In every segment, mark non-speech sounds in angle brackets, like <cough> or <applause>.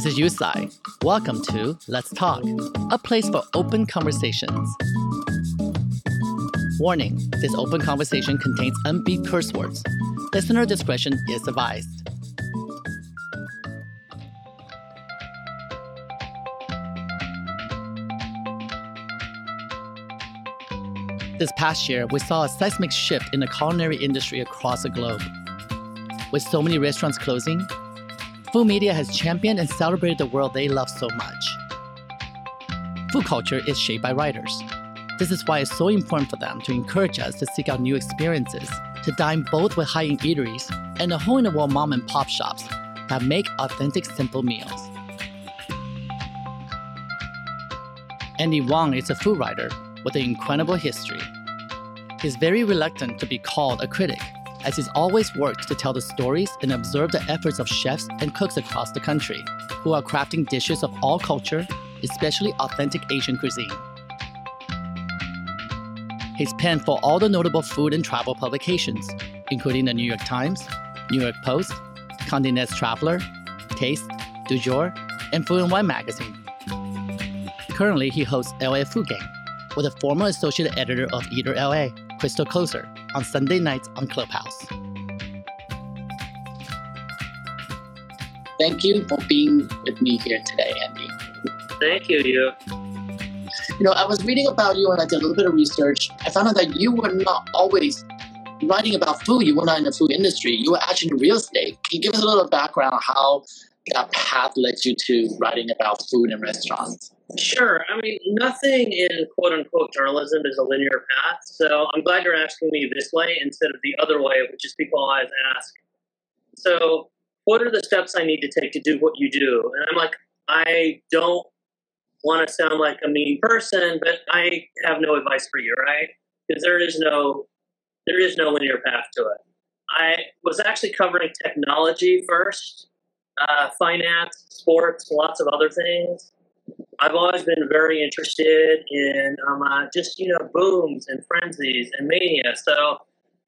This is Yusai. Welcome to Let's Talk, a place for open conversations. Warning this open conversation contains unbeat curse words. Listener discretion is advised. This past year, we saw a seismic shift in the culinary industry across the globe. With so many restaurants closing, Food media has championed and celebrated the world they love so much. Food culture is shaped by writers. This is why it's so important for them to encourage us to seek out new experiences, to dine both with high end eateries and the hole in the wall mom and pop shops that make authentic, simple meals. Andy Wong is a food writer with an incredible history. He's very reluctant to be called a critic as he's always worked to tell the stories and observe the efforts of chefs and cooks across the country who are crafting dishes of all culture, especially authentic Asian cuisine. He's penned for all the notable food and travel publications, including the New York Times, New York Post, Condé Nast Traveler, Taste, Du Jour, and Food and Wine magazine. Currently, he hosts LA Food Gang with a former associate editor of Eater LA, Crystal Coser, on Sunday nights on Clubhouse. Thank you for being with me here today, Andy. Thank you, you. You know, I was reading about you and I did a little bit of research. I found out that you were not always writing about food. You were not in the food industry. You were actually in real estate. Can you give us a little background how that path led you to writing about food and restaurants? Sure. I mean, nothing in quote unquote journalism is a linear path. So I'm glad you're asking me this way instead of the other way, which is people always ask. So, what are the steps I need to take to do what you do? And I'm like, I don't want to sound like a mean person, but I have no advice for you, right? Because there is no there is no linear path to it. I was actually covering technology first, uh, finance, sports, lots of other things. I've always been very interested in um, uh, just you know booms and frenzies and mania. So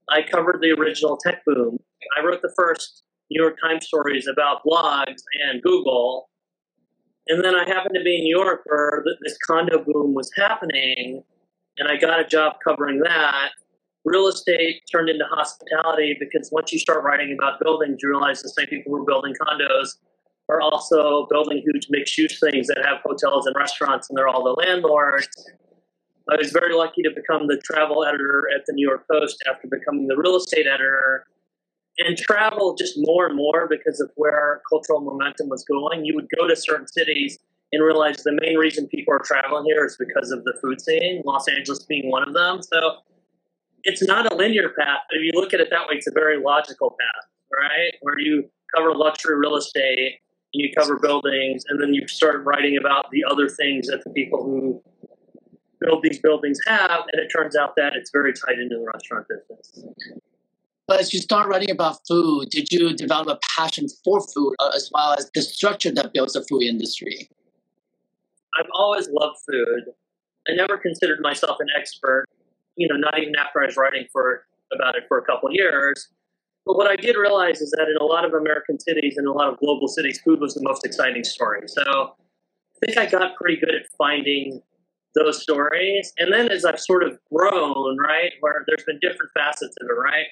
I covered the original tech boom. I wrote the first New York Times stories about blogs and Google. And then I happened to be in New York where this condo boom was happening, and I got a job covering that. Real estate turned into hospitality because once you start writing about buildings, you realize the same people who are building condos are also building huge mixed use things that have hotels and restaurants, and they're all the landlords. I was very lucky to become the travel editor at the New York Post after becoming the real estate editor. And travel just more and more because of where cultural momentum was going. You would go to certain cities and realize the main reason people are traveling here is because of the food scene, Los Angeles being one of them. So it's not a linear path. But if you look at it that way, it's a very logical path, right? Where you cover luxury real estate you cover buildings, and then you start writing about the other things that the people who build these buildings have, and it turns out that it's very tied into the restaurant business. But as you start writing about food, did you develop a passion for food uh, as well as the structure that builds the food industry? I've always loved food. I never considered myself an expert, you know, not even after I was writing for about it for a couple years. But what I did realize is that in a lot of American cities and a lot of global cities, food was the most exciting story. So I think I got pretty good at finding those stories. And then as I've sort of grown, right, where there's been different facets of it, right?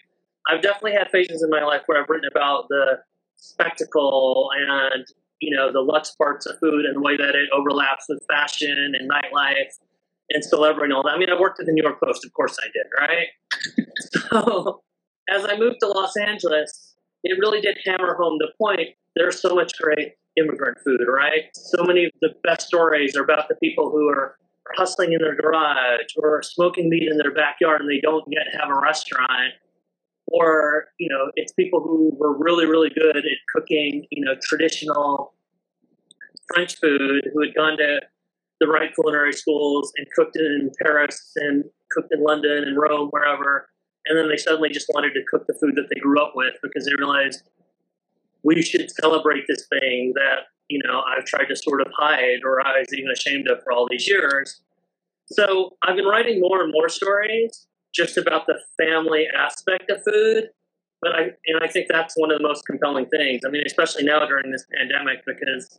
I've definitely had phases in my life where I've written about the spectacle and, you know, the luxe parts of food and the way that it overlaps with fashion and nightlife and celebrity and all that. I mean, I worked at the New York Post, of course I did, right? <laughs> so as I moved to Los Angeles, it really did hammer home the point. There's so much great immigrant food, right? So many of the best stories are about the people who are hustling in their garage or smoking meat in their backyard and they don't yet have a restaurant. Or, you know, it's people who were really, really good at cooking, you know, traditional French food who had gone to the right culinary schools and cooked in Paris and cooked in London and Rome, wherever and then they suddenly just wanted to cook the food that they grew up with because they realized we should celebrate this thing that you know I've tried to sort of hide or I was even ashamed of for all these years. So I've been writing more and more stories just about the family aspect of food, but I and I think that's one of the most compelling things. I mean, especially now during this pandemic because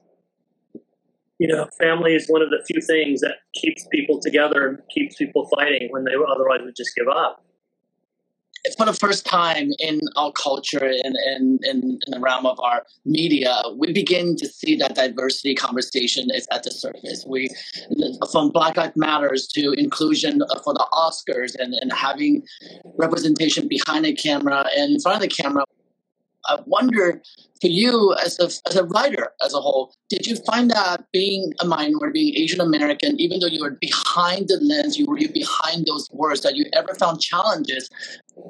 you know, family is one of the few things that keeps people together and keeps people fighting when they otherwise would just give up. For the first time in our culture and in, in, in, the realm of our media, we begin to see that diversity conversation is at the surface. We, from Black Lives Matters to inclusion for the Oscars and, and having representation behind the camera and in front of the camera. I wonder for you as a, as a writer as a whole, did you find that being a minority, being Asian American, even though you were behind the lens, you were behind those words, that you ever found challenges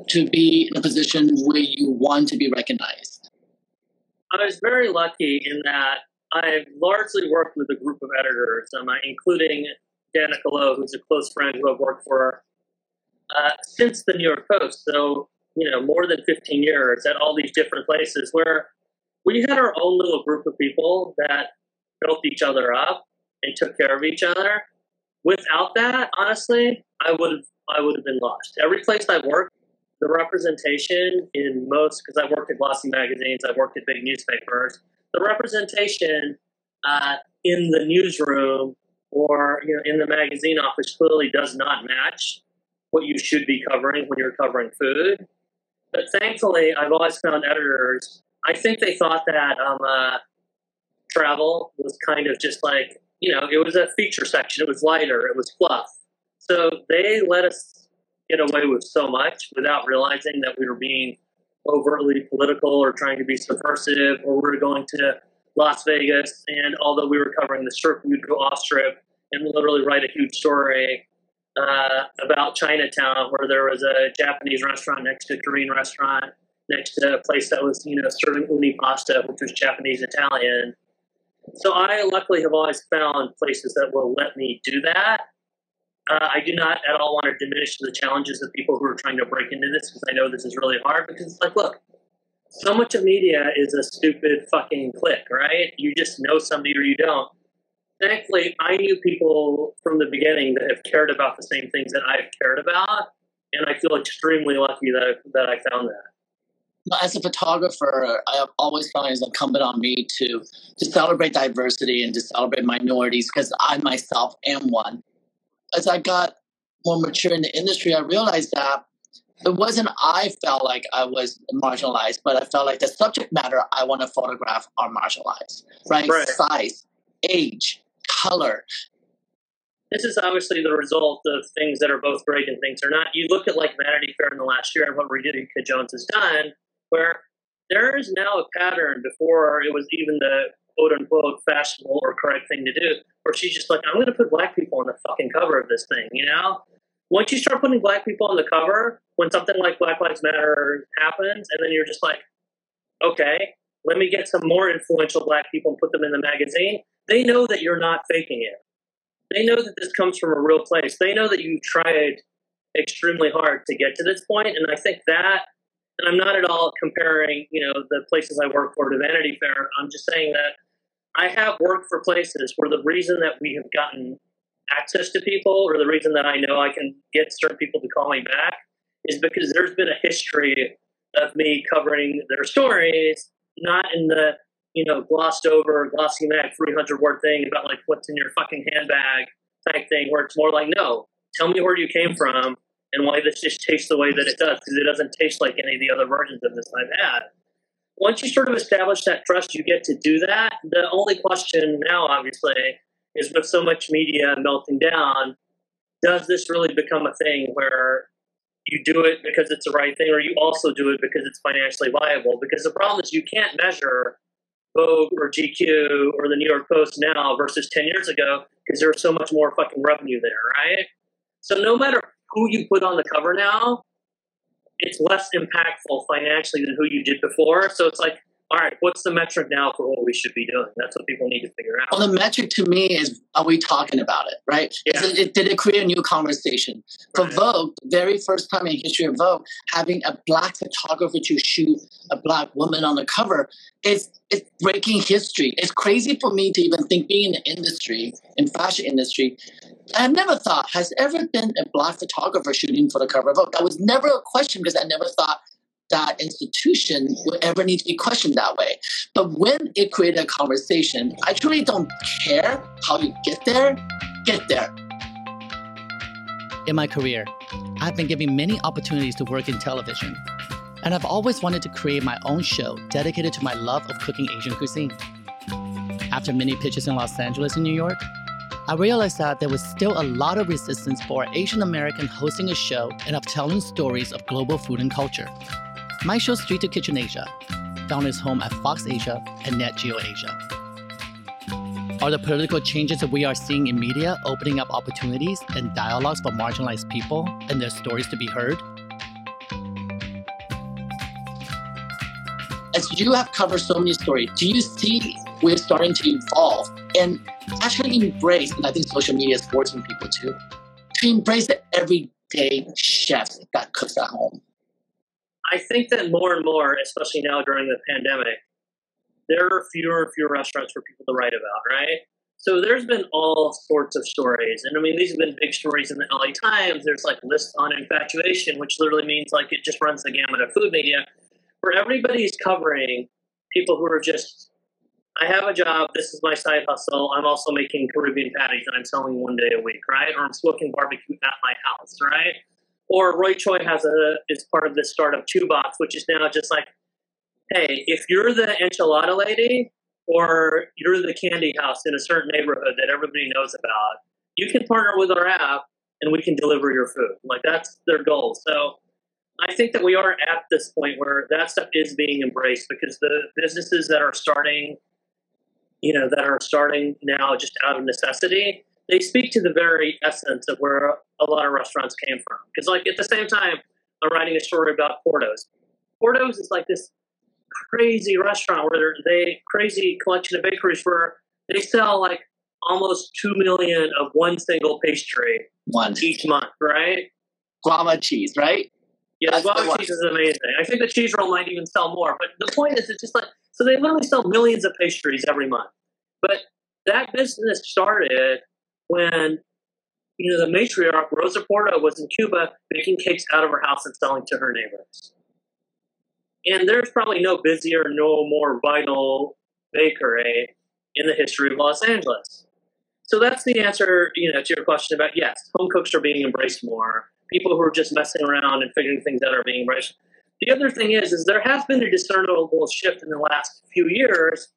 to be in a position where you want to be recognized? I was very lucky in that I've largely worked with a group of editors, um, including Danica Lo, who's a close friend who I've worked for uh, since the New York Post. So you know, more than 15 years at all these different places where we had our own little group of people that built each other up and took care of each other. Without that, honestly, I would have I would have been lost. Every place I worked, the representation in most because I worked at glossy magazines, I worked at big newspapers. The representation uh, in the newsroom or you know in the magazine office clearly does not match what you should be covering when you're covering food. But thankfully, I've always found editors. I think they thought that um, uh, travel was kind of just like you know, it was a feature section. It was lighter. It was fluff. So they let us get away with so much without realizing that we were being overtly political or trying to be subversive, or we were going to Las Vegas. And although we were covering the strip, we'd go off strip and literally write a huge story uh, about Chinatown, where there was a Japanese restaurant next to a Korean restaurant, next to a place that was, you know, serving uni pasta, which was Japanese Italian. So I luckily have always found places that will let me do that. Uh, I do not at all want to diminish the challenges of people who are trying to break into this because I know this is really hard. Because it's like, look, so much of media is a stupid fucking click, right? You just know somebody or you don't thankfully, I knew people from the beginning that have cared about the same things that I've cared about, and I feel extremely lucky that that I found that. As a photographer, I have always found it's incumbent on me to to celebrate diversity and to celebrate minorities because I myself am one. As I got more mature in the industry, I realized that it wasn't I felt like I was marginalized, but I felt like the subject matter I want to photograph are marginalized, right? right. Size, age, color. This is obviously the result of things that are both great and things are not. You look at like Vanity Fair in the last year and what Radhika Jones has done, where there is now a pattern before it was even the quote unquote fashionable or correct thing to do, where she's just like, I'm going to put black people on the fucking cover of this thing, you know? Once you start putting black people on the cover, when something like Black Lives Matter happens, and then you're just like, okay, let me get some more influential black people and put them in the magazine, they know that you're not faking it. They know that this comes from a real place. They know that you tried extremely hard to get to this point, and I think that. And I'm not at all comparing, you know, the places I work for to Vanity Fair. I'm just saying that I have worked for places where the reason that we have gotten access to people, or the reason that I know I can get certain people to call me back, is because there's been a history of me covering their stories, not in the you know, glossed over, glossy that 300 word thing about like what's in your fucking handbag type thing, where it's more like, no, tell me where you came from and why this just tastes the way that it does, because it doesn't taste like any of the other versions of this I've had. Once you sort of establish that trust, you get to do that. The only question now, obviously, is with so much media melting down, does this really become a thing where you do it because it's the right thing, or you also do it because it's financially viable? Because the problem is you can't measure Vogue or GQ or the New York Post now versus 10 years ago because there's so much more fucking revenue there, right? So no matter who you put on the cover now, it's less impactful financially than who you did before. So it's like all right, what's the metric now for what we should be doing? That's what people need to figure out. Well, the metric to me is are we talking about it, right? Yeah. It, it, did it create a new conversation? For right. Vogue, the very first time in history of Vogue, having a black photographer to shoot a black woman on the cover is it's breaking history. It's crazy for me to even think being in the industry, in fashion industry, I've never thought, has ever been a black photographer shooting for the cover of Vogue? That was never a question because I never thought that institution would ever need to be questioned that way. But when it created a conversation, I truly don't care how you get there, get there. In my career, I've been given many opportunities to work in television, and I've always wanted to create my own show dedicated to my love of cooking Asian cuisine. After many pitches in Los Angeles and New York, I realized that there was still a lot of resistance for Asian American hosting a show and of telling stories of global food and culture. My show Street to Kitchen Asia found its home at Fox Asia and Nat Geo Asia. Are the political changes that we are seeing in media opening up opportunities and dialogues for marginalized people and their stories to be heard? As you have covered so many stories, do you see we're starting to evolve and actually embrace, and I think social media is forcing people to, to embrace the everyday chef that cooks at home? I think that more and more, especially now during the pandemic, there are fewer and fewer restaurants for people to write about, right? So there's been all sorts of stories. And I mean, these have been big stories in the LA Times. There's like lists on infatuation, which literally means like it just runs the gamut of food media, where everybody's covering people who are just, I have a job, this is my side hustle. I'm also making Caribbean patties that I'm selling one day a week, right? Or I'm smoking barbecue at my house, right? Or Roy Choi has a is part of this startup Two Box, which is now just like hey, if you're the enchilada lady or you're the candy house in a certain neighborhood that everybody knows about, you can partner with our app and we can deliver your food. Like that's their goal. So I think that we are at this point where that stuff is being embraced because the businesses that are starting, you know, that are starting now just out of necessity, they speak to the very essence of where a lot of restaurants came from. Because like at the same time, I'm writing a story about Porto's. Porto's is like this crazy restaurant where they crazy collection of bakeries where they sell like almost two million of one single pastry one each month, right? Guava cheese, right? Yeah, That's guava cheese is amazing. I think the cheese roll might even sell more, but the point is, it's just like so they literally sell millions of pastries every month. But that business started when you know the matriarch Rosa Porto was in Cuba baking cakes out of her house and selling to her neighbors. And there's probably no busier, no more vital bakery in the history of Los Angeles. So that's the answer, you know, to your question about yes, home cooks are being embraced more. People who are just messing around and figuring things out are being embraced. The other thing is, is there has been a discernible shift in the last few years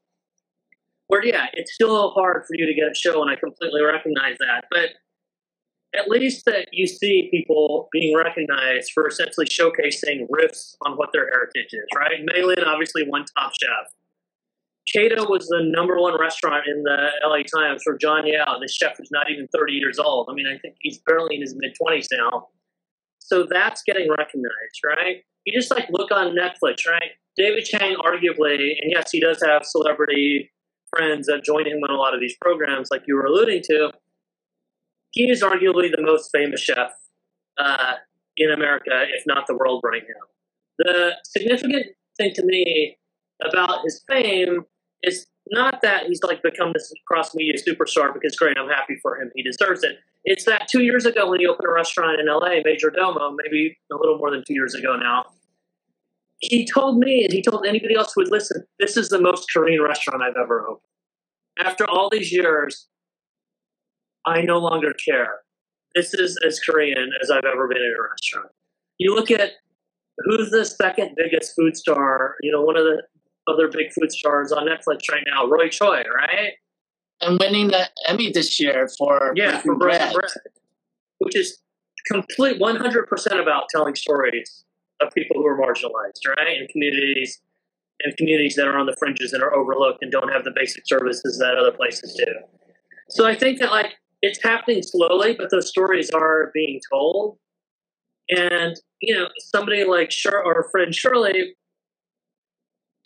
where, yeah, it's still hard for you to get a show, and I completely recognize that. But at least that you see people being recognized for essentially showcasing riffs on what their heritage is, right? Mei obviously, won top chef. Kato was the number one restaurant in the LA Times for Jon Yao, this chef who's not even 30 years old. I mean, I think he's barely in his mid 20s now. So that's getting recognized, right? You just like look on Netflix, right? David Chang, arguably, and yes, he does have celebrity friends that join him on a lot of these programs, like you were alluding to he is arguably the most famous chef uh, in America, if not the world, right now. The significant thing to me about his fame is not that he's like become this cross media superstar because great, I'm happy for him, he deserves it. It's that two years ago when he opened a restaurant in LA, Majordomo, maybe a little more than two years ago now, he told me and he told anybody else who would listen, this is the most Korean restaurant I've ever opened. After all these years, I no longer care. This is as Korean as I've ever been in a restaurant. You look at who's the second biggest food star, you know, one of the other big food stars on Netflix right now, Roy Choi, right? And winning the Emmy this year for yeah, for bread. bread, which is complete 100% about telling stories of people who are marginalized, right? And communities and communities that are on the fringes and are overlooked and don't have the basic services that other places do. So I think that like it's happening slowly, but those stories are being told. And, you know, somebody like Shir- our friend Shirley,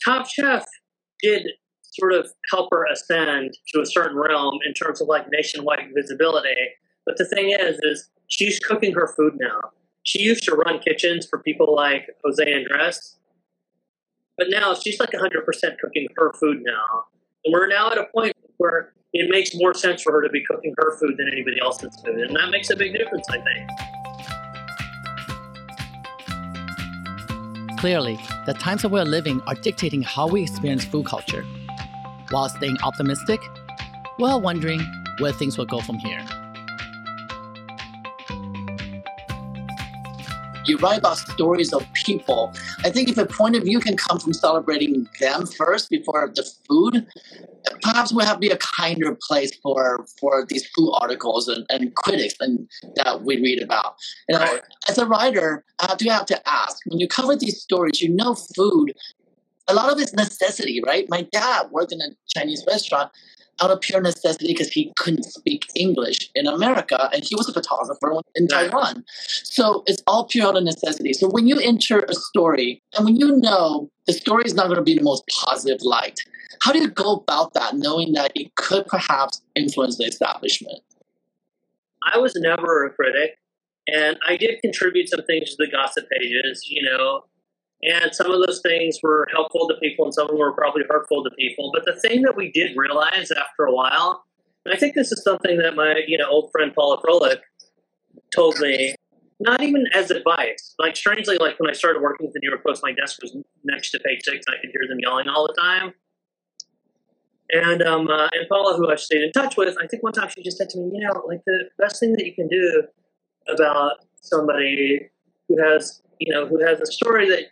Top Chef did sort of help her ascend to a certain realm in terms of like nationwide visibility. But the thing is, is she's cooking her food now. She used to run kitchens for people like Jose Andres, but now she's like 100% cooking her food now. And we're now at a point where it makes more sense for her to be cooking her food than anybody else's food. And that makes a big difference, I think. Clearly, the times that we're living are dictating how we experience food culture. While staying optimistic, while wondering where things will go from here. You write about stories of people. I think if a point of view can come from celebrating them first before the food, perhaps we'll have to be a kinder place for for these food articles and, and critics and that we read about. You know, as a writer, I do have to ask when you cover these stories, you know food. A lot of it's necessity, right? My dad worked in a Chinese restaurant out of pure necessity because he couldn't speak English in America and he was a photographer in Taiwan. So it's all pure out of necessity. So when you enter a story and when you know the story is not going to be the most positive light, how do you go about that knowing that it could perhaps influence the establishment? I was never a critic and I did contribute some things to the gossip pages, you know, and some of those things were helpful to people and some of them were probably hurtful to people. But the thing that we did realize after a while, and I think this is something that my you know old friend Paula Froelich told me, not even as advice. Like strangely, like when I started working at the New York Post, my desk was next to page six, and I could hear them yelling all the time. And um, uh, and Paula, who I stayed in touch with, I think one time she just said to me, you know, like the best thing that you can do about somebody who has you know who has a story that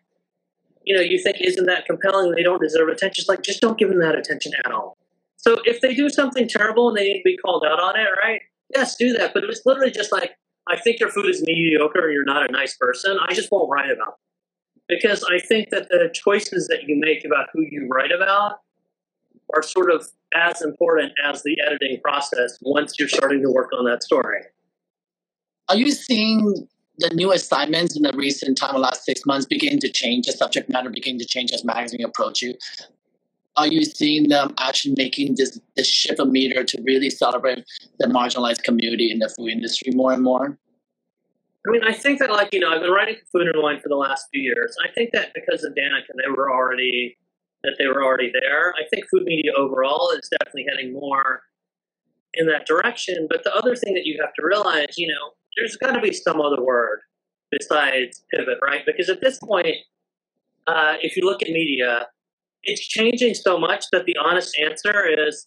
you know, you think isn't that compelling, they don't deserve attention. It's like just don't give them that attention at all. So if they do something terrible and they need to be called out on it, right? Yes, do that. But it was literally just like, I think your food is mediocre and you're not a nice person. I just won't write about it. Because I think that the choices that you make about who you write about are sort of as important as the editing process once you're starting to work on that story. Are you seeing the new assignments in the recent time, the last six months, begin to change. The subject matter begin to change as magazine approach you. Are you seeing them actually making this this shift of meter to really celebrate the marginalized community in the food industry more and more? I mean, I think that like you know, I've been writing for food and wine for the last few years. I think that because of Danica, they were already that they were already there. I think food media overall is definitely heading more in that direction. But the other thing that you have to realize, you know, there's got to be some other word besides pivot, right? Because at this point, uh, if you look at media, it's changing so much that the honest answer is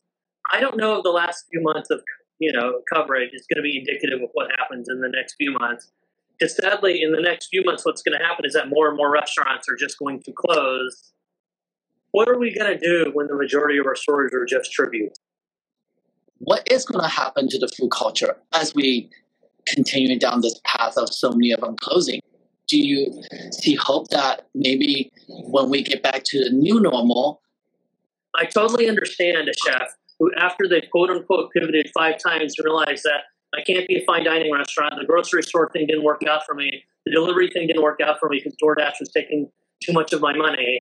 I don't know if the last few months of you know coverage is going to be indicative of what happens in the next few months. Because sadly, in the next few months, what's going to happen is that more and more restaurants are just going to close. What are we going to do when the majority of our stories are just tributes? What is going to happen to the food culture as we continuing down this path of so many of them closing. Do you see hope that maybe when we get back to the new normal? I totally understand a chef who, after they quote unquote pivoted five times, realized that I can't be a fine dining restaurant. The grocery store thing didn't work out for me. The delivery thing didn't work out for me because DoorDash was taking too much of my money.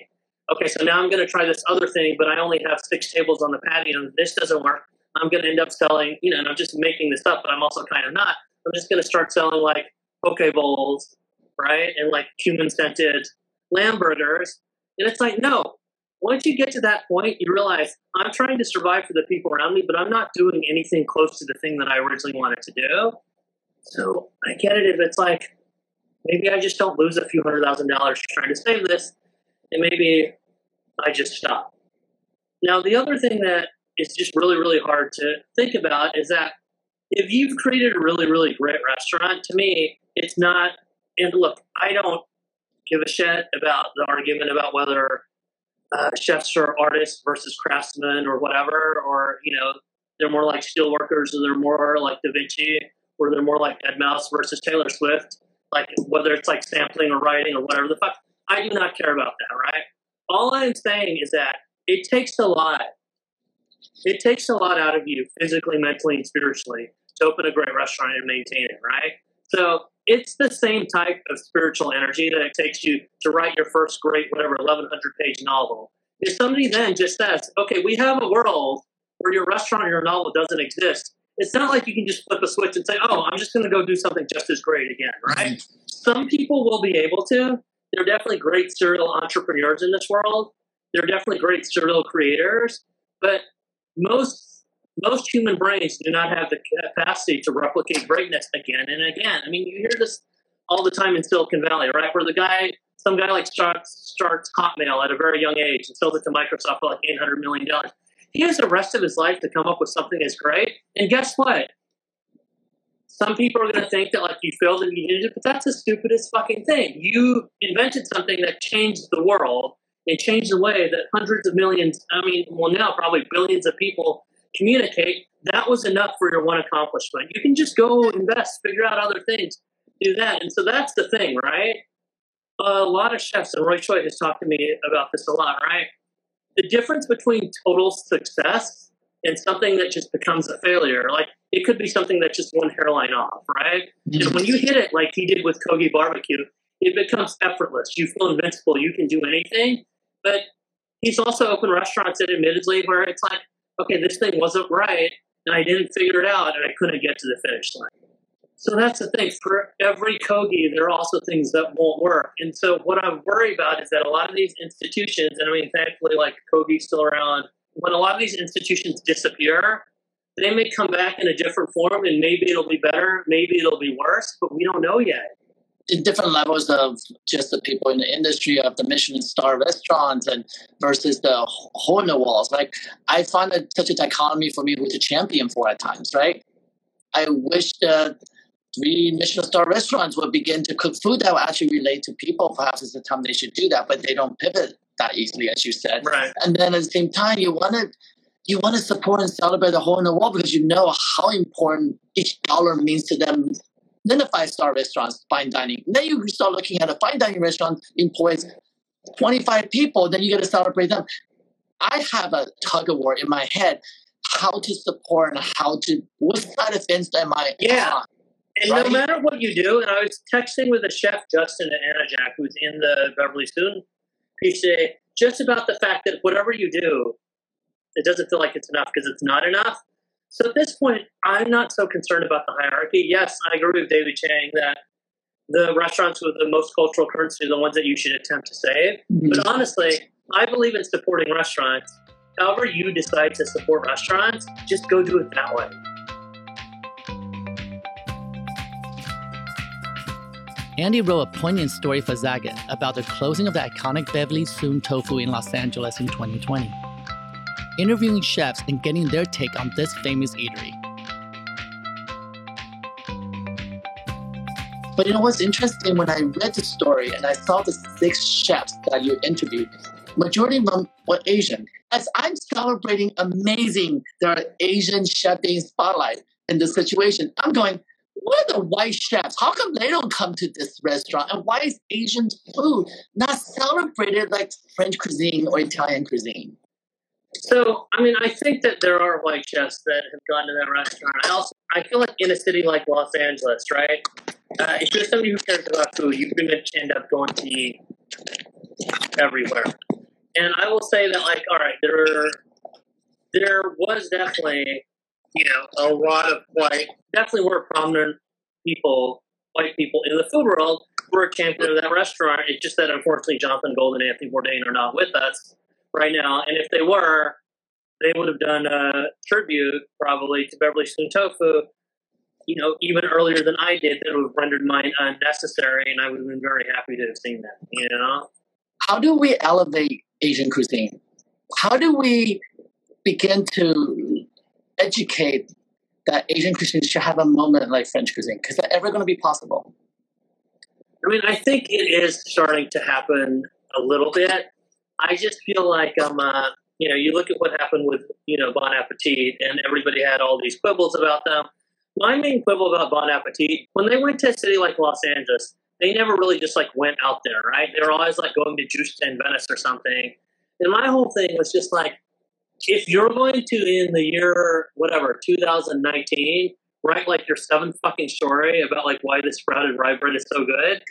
Okay, so now I'm going to try this other thing, but I only have six tables on the patio, this doesn't work. I'm going to end up selling, you know, and I'm just making this up, but I'm also kind of not. I'm just going to start selling like poke bowls, right? And like cumin scented lamb burgers. And it's like, no. Once you get to that point, you realize I'm trying to survive for the people around me, but I'm not doing anything close to the thing that I originally wanted to do. So I get it if it's like, maybe I just don't lose a few hundred thousand dollars trying to save this, and maybe I just stop. Now, the other thing that is just really, really hard to think about is that if you've created a really, really great restaurant, to me, it's not. And look, I don't give a shit about the argument about whether uh, chefs are artists versus craftsmen or whatever, or you know, they're more like steel workers or they're more like Da Vinci, or they're more like deadmau5 versus Taylor Swift. Like whether it's like sampling or writing or whatever the fuck. I do not care about that, right? All I'm saying is that it takes a lot. It takes a lot out of you physically, mentally, and spiritually to open a great restaurant and maintain it, right? So it's the same type of spiritual energy that it takes you to write your first great, whatever, 1100 page novel. If somebody then just says, okay, we have a world where your restaurant or your novel doesn't exist, it's not like you can just flip a switch and say, oh, I'm just going to go do something just as great again, right? Some people will be able to. There are definitely great serial entrepreneurs in this world. There are definitely great serial creators, but most most human brains do not have the capacity to replicate greatness again and again. I mean, you hear this all the time in Silicon Valley, right? Where the guy, some guy like starts starts Hotmail at a very young age and sells it to Microsoft for like eight hundred million dollars. He has the rest of his life to come up with something as great. And guess what? Some people are going to think that like you failed and you did it, but that's the stupidest fucking thing. You invented something that changed the world. It changed the way that hundreds of millions, I mean, well now probably billions of people communicate. That was enough for your one accomplishment. You can just go invest, figure out other things, do that. And so that's the thing, right? A lot of chefs, and Roy Choi has talked to me about this a lot, right? The difference between total success and something that just becomes a failure, like it could be something that's just one hairline off, right? Mm-hmm. And when you hit it like he did with Kogi Barbecue, it becomes effortless. You feel invincible. You can do anything. But he's also opened restaurants that admittedly where it's like, okay, this thing wasn't right, and I didn't figure it out, and I couldn't get to the finish line. So that's the thing. For every Kogi, there are also things that won't work. And so what I'm worried about is that a lot of these institutions, and I mean, thankfully, like Kogi's still around, when a lot of these institutions disappear, they may come back in a different form and maybe it'll be better, maybe it'll be worse, but we don't know yet. In different levels of just the people in the industry of the Michelin star restaurants and versus the hole in the walls. Like I find it such a dichotomy for me with the champion for at times, right? I wish that three Michelin star restaurants would begin to cook food that will actually relate to people. Perhaps it's the time they should do that, but they don't pivot that easily, as you said. Right. And then at the same time, you want to you want to support and celebrate the hole in the wall because you know how important each dollar means to them. Then the five star restaurants, fine dining. Then you start looking at a fine dining restaurant employs 25 people, then you got to celebrate them. I have a tug of war in my head how to support and how to, what side of fence am I yeah. On, and right? no matter what you do, and I was texting with a chef, Justin Anajak, who's in the Beverly Student piece today, just about the fact that whatever you do, it doesn't feel like it's enough because it's not enough. So at this point, I'm not so concerned about the hierarchy. Yes, I agree with David Chang that the restaurants with the most cultural currency are the ones that you should attempt to save. Mm-hmm. But honestly, I believe in supporting restaurants. However, you decide to support restaurants, just go do it that way. Andy wrote a poignant story for Zagat about the closing of the iconic Beverly Soon Tofu in Los Angeles in 2020 interviewing chefs and getting their take on this famous eatery. But you know what's interesting? When I read the story and I saw the six chefs that you interviewed, majority of them were Asian. As I'm celebrating amazing, there are Asian chefs being spotlight in this situation. I'm going, what are the white chefs? How come they don't come to this restaurant? And why is Asian food not celebrated like French cuisine or Italian cuisine? So, I mean, I think that there are white chefs that have gone to that restaurant. I also, I feel like in a city like Los Angeles, right? Uh, if you're somebody who cares about food, you're going to end up going to eat everywhere. And I will say that, like, all right, there, there was definitely, you know, a lot of white, definitely were prominent people, white people in the food world were a champion of that restaurant. It's just that unfortunately, Jonathan Gold and Anthony Bourdain are not with us right now. And if they were, they would have done a tribute probably to Beverly Soon Tofu, you know, even earlier than I did. That would have rendered mine unnecessary, and I would have been very happy to have seen that. You know, how do we elevate Asian cuisine? How do we begin to educate that Asian cuisine should have a moment like French cuisine? Is that ever going to be possible? I mean, I think it is starting to happen a little bit. I just feel like I'm, uh, you know, you look at what happened with, you know, Bon Appetit, and everybody had all these quibbles about them. My main quibble about Bon Appetit, when they went to a city like Los Angeles, they never really just like went out there, right? They were always like going to Houston, Venice, or something. And my whole thing was just like, if you're going to in the year whatever 2019 write like your seventh fucking story about like why the sprouted rye bread is so good,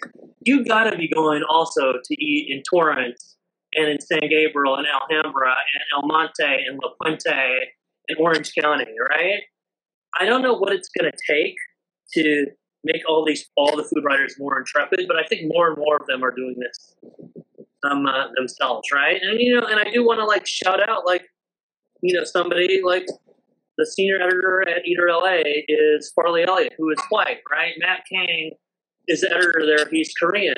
you got to be going also to eat in Torrance and in San Gabriel and Alhambra and El Monte and La Puente and Orange County, right? I don't know what it's going to take to make all these all the food writers more intrepid, but I think more and more of them are doing this um, uh, themselves, right? And you know, and I do want to like shout out like you know somebody like the senior editor at Eater LA is Farley Elliott, who is white, right? Matt Kang is the editor there. He's Korean.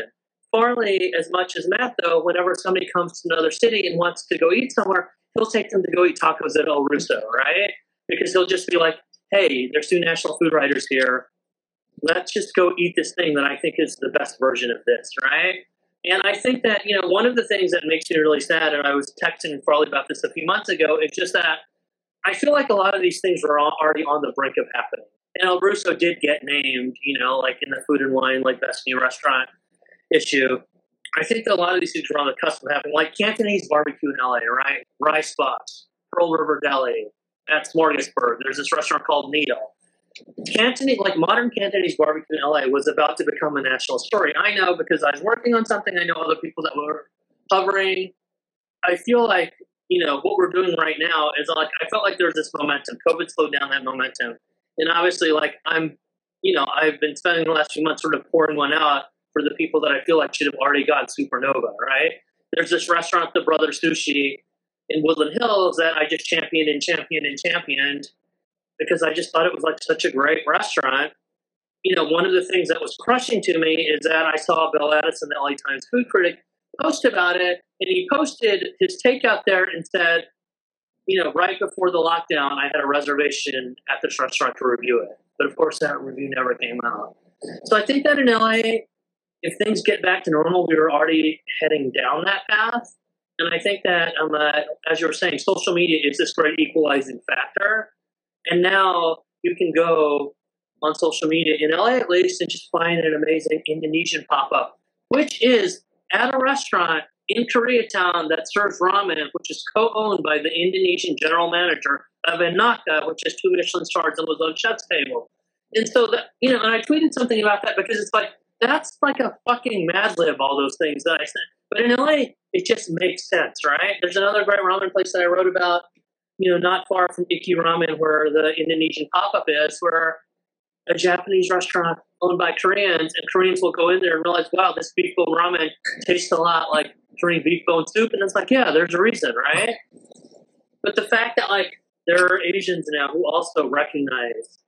Farley, as much as Matt, though, whenever somebody comes to another city and wants to go eat somewhere, he'll take them to go eat tacos at El Ruso, right? Because he'll just be like, hey, there's two national food writers here. Let's just go eat this thing that I think is the best version of this, right? And I think that, you know, one of the things that makes me really sad, and I was texting Farley about this a few months ago, is just that I feel like a lot of these things were already on the brink of happening. And El Ruso did get named, you know, like in the food and wine, like best new restaurant issue. I think that a lot of these things are on the cusp of happening, like Cantonese barbecue in LA, right? Rice Box, Pearl River Deli, at Smorgasburg. There's this restaurant called Needle. Cantonese, like modern Cantonese barbecue in LA, was about to become a national story. I know because I was working on something. I know other people that were hovering. I feel like you know what we're doing right now is like I felt like there's this momentum. COVID slowed down that momentum, and obviously, like I'm, you know, I've been spending the last few months sort of pouring one out for the people that I feel like should have already gotten supernova. Right? There's this restaurant, the Brother Sushi, in Woodland Hills that I just championed and championed and championed because I just thought it was like such a great restaurant. You know, one of the things that was crushing to me is that I saw Bill Addison, the LA Times food critic, post about it, and he posted his takeout there and said, you know, right before the lockdown, I had a reservation at this restaurant to review it. But of course, that review never came out. So I think that in LA, if things get back to normal, we were already heading down that path. And I think that, um, uh, as you were saying, social media is this great equalizing factor. And now you can go on social media in LA at least and just find an amazing Indonesian pop up, which is at a restaurant in Koreatown that serves ramen, which is co owned by the Indonesian general manager of n/naka, which has two Michelin stars and was on Chef's Table. And so that, you know, and I tweeted something about that because it's like, that's like a fucking mad lib, all those things that I said. But in LA, it just makes sense, right? There's another great ramen place that I wrote about, you know, not far from Ikki Ramen, where the Indonesian pop up is, where a Japanese restaurant owned by Koreans, and Koreans will go in there and realize, wow, this beef bone ramen tastes a lot like Korean beef bone soup. And it's like, yeah, there's a reason, right? But the fact that, like, there are Asians now who also recognize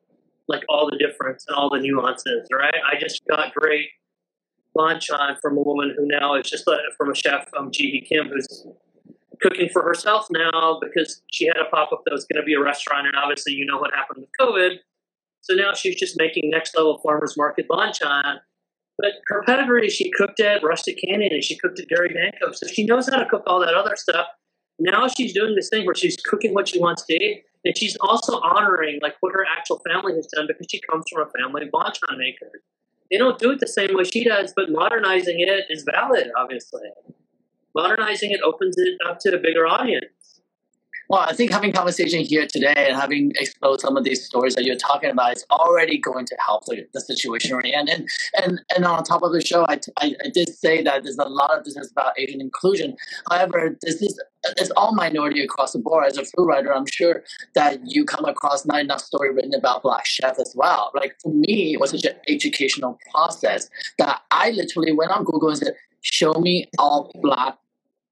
like all the difference and all the nuances, right? I just got great banchan from a woman who now is just a, from a chef, um, Jihee Kim, who's cooking for herself now because she had a pop up that was going to be a restaurant, and obviously you know what happened with COVID. So now she's just making next level farmers market banchan. But her pedigree, she cooked at Rustic Canyon and she cooked at Gary Danko, so she knows how to cook all that other stuff. Now she's doing this thing where she's cooking what she wants to eat, and she's also honoring like what her actual family has done because she comes from a family of banchan makers they don't do it the same way she does, but modernizing it is valid, obviously. Modernizing it opens it up to a bigger audience. Well, I think having conversation here today and having exposed some of these stories that you're talking about is already going to help the, the situation we're. And, and and on top of the show, I, I, I did say that there's a lot of business about Asian inclusion. However, this is it's all minority across the board. As a food writer, I'm sure that you come across not enough story written about black chefs as well. Like for me, it was such an educational process that I literally went on Google and said, "Show me all black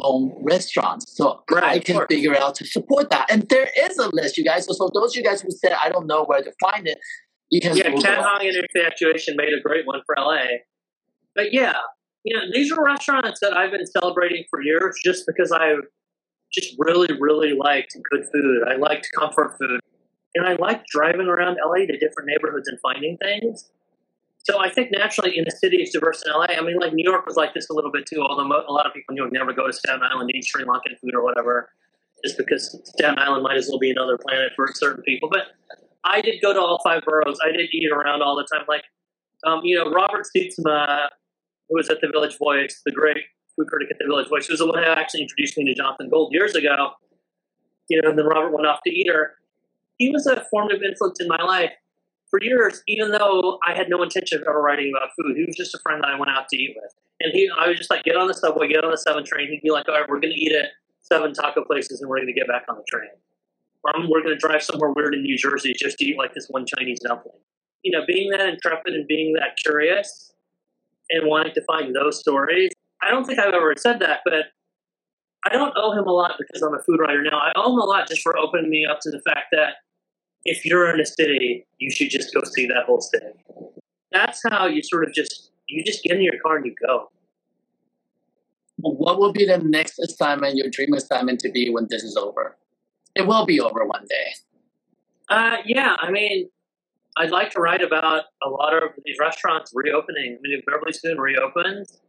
own restaurants. So right, I can figure out to support that. And there is a list, you guys. So, so those you guys who said I don't know where to find it, you can Yeah, Ken Hong and Infatuation made a great one for LA. But yeah, you know, these are restaurants that I've been celebrating for years just because I just really, really liked good food. I liked comfort food. And I liked driving around LA to different neighborhoods and finding things. So I think naturally in a city as diverse in LA, I mean, like New York was like this a little bit too, although a lot of people in New York never go to Staten Island to eat Sri Lankan food or whatever, just because Staten Island might as well be another planet for certain people. But I did go to all five boroughs. I did eat around all the time. Like, um, you know, Robert Sietsema, who was at the Village Voice, the great food critic at the Village Voice, was the one who actually introduced me to Jonathan Gold years ago. You know, and then Robert went off to Eater. He was a formative influence in my life for years, even though I had no intention of ever writing about food, he was just a friend that I went out to eat with. And he, I was just like, get on the subway, get on the seven train. He'd be like, all right, we're going to eat at seven taco places and we're going to get back on the train. Or um, we're going to drive somewhere weird in New Jersey just to eat like this one Chinese dumpling. You know, being that intrepid and being that curious and wanting to find those stories. I don't think I've ever said that, but I don't owe him a lot because I'm a food writer now. I owe him a lot just for opening me up to the fact that if you're in a city, you should just go see that whole city. That's how you sort of just you just get in your car and you go. What will be the next assignment, your dream assignment to be when this is over? It will be over one day. Uh, yeah, I mean, I'd like to write about a lot of these restaurants reopening. I mean, if Beverly Soon reopens,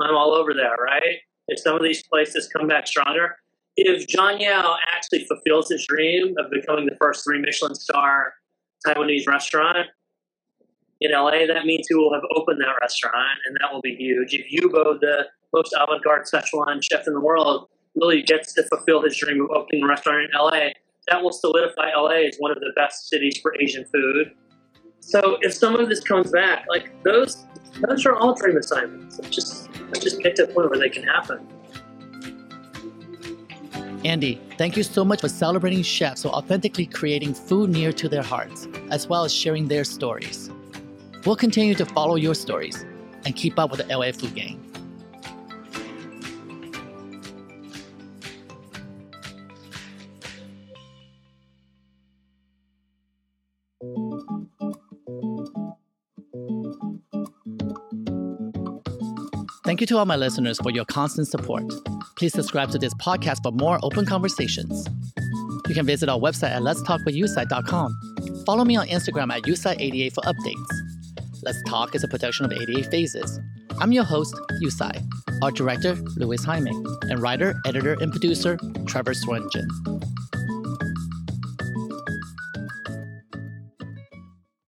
I'm all over that, right? If some of these places come back stronger, if Jon Yao actually fulfills his dream of becoming the first three Michelin star Taiwanese restaurant in LA, that means he will have opened that restaurant, and that will be huge. If Yu Bo, the most avant-garde Szechuan chef in the world, really gets to fulfill his dream of opening a restaurant in LA, that will solidify LA as one of the best cities for Asian food. So if some of this comes back, like those, those are all dream assignments. Just, just get to a point where they can happen. Andy, thank you so much for celebrating chefs who authentically creating food near to their hearts, as well as sharing their stories. We'll continue to follow your stories and keep up with the LA Food Gang. Thank you to all my listeners for your constant support. Please subscribe to this podcast for more open conversations. You can visit our website at letstalkwithusai.com. Follow me on Instagram at usai88 for updates. Let's Talk is a production of 88 Phases. I'm your host, Usai. Our director, Louis Jaime, and writer, editor, and producer, Trevor Sweningen.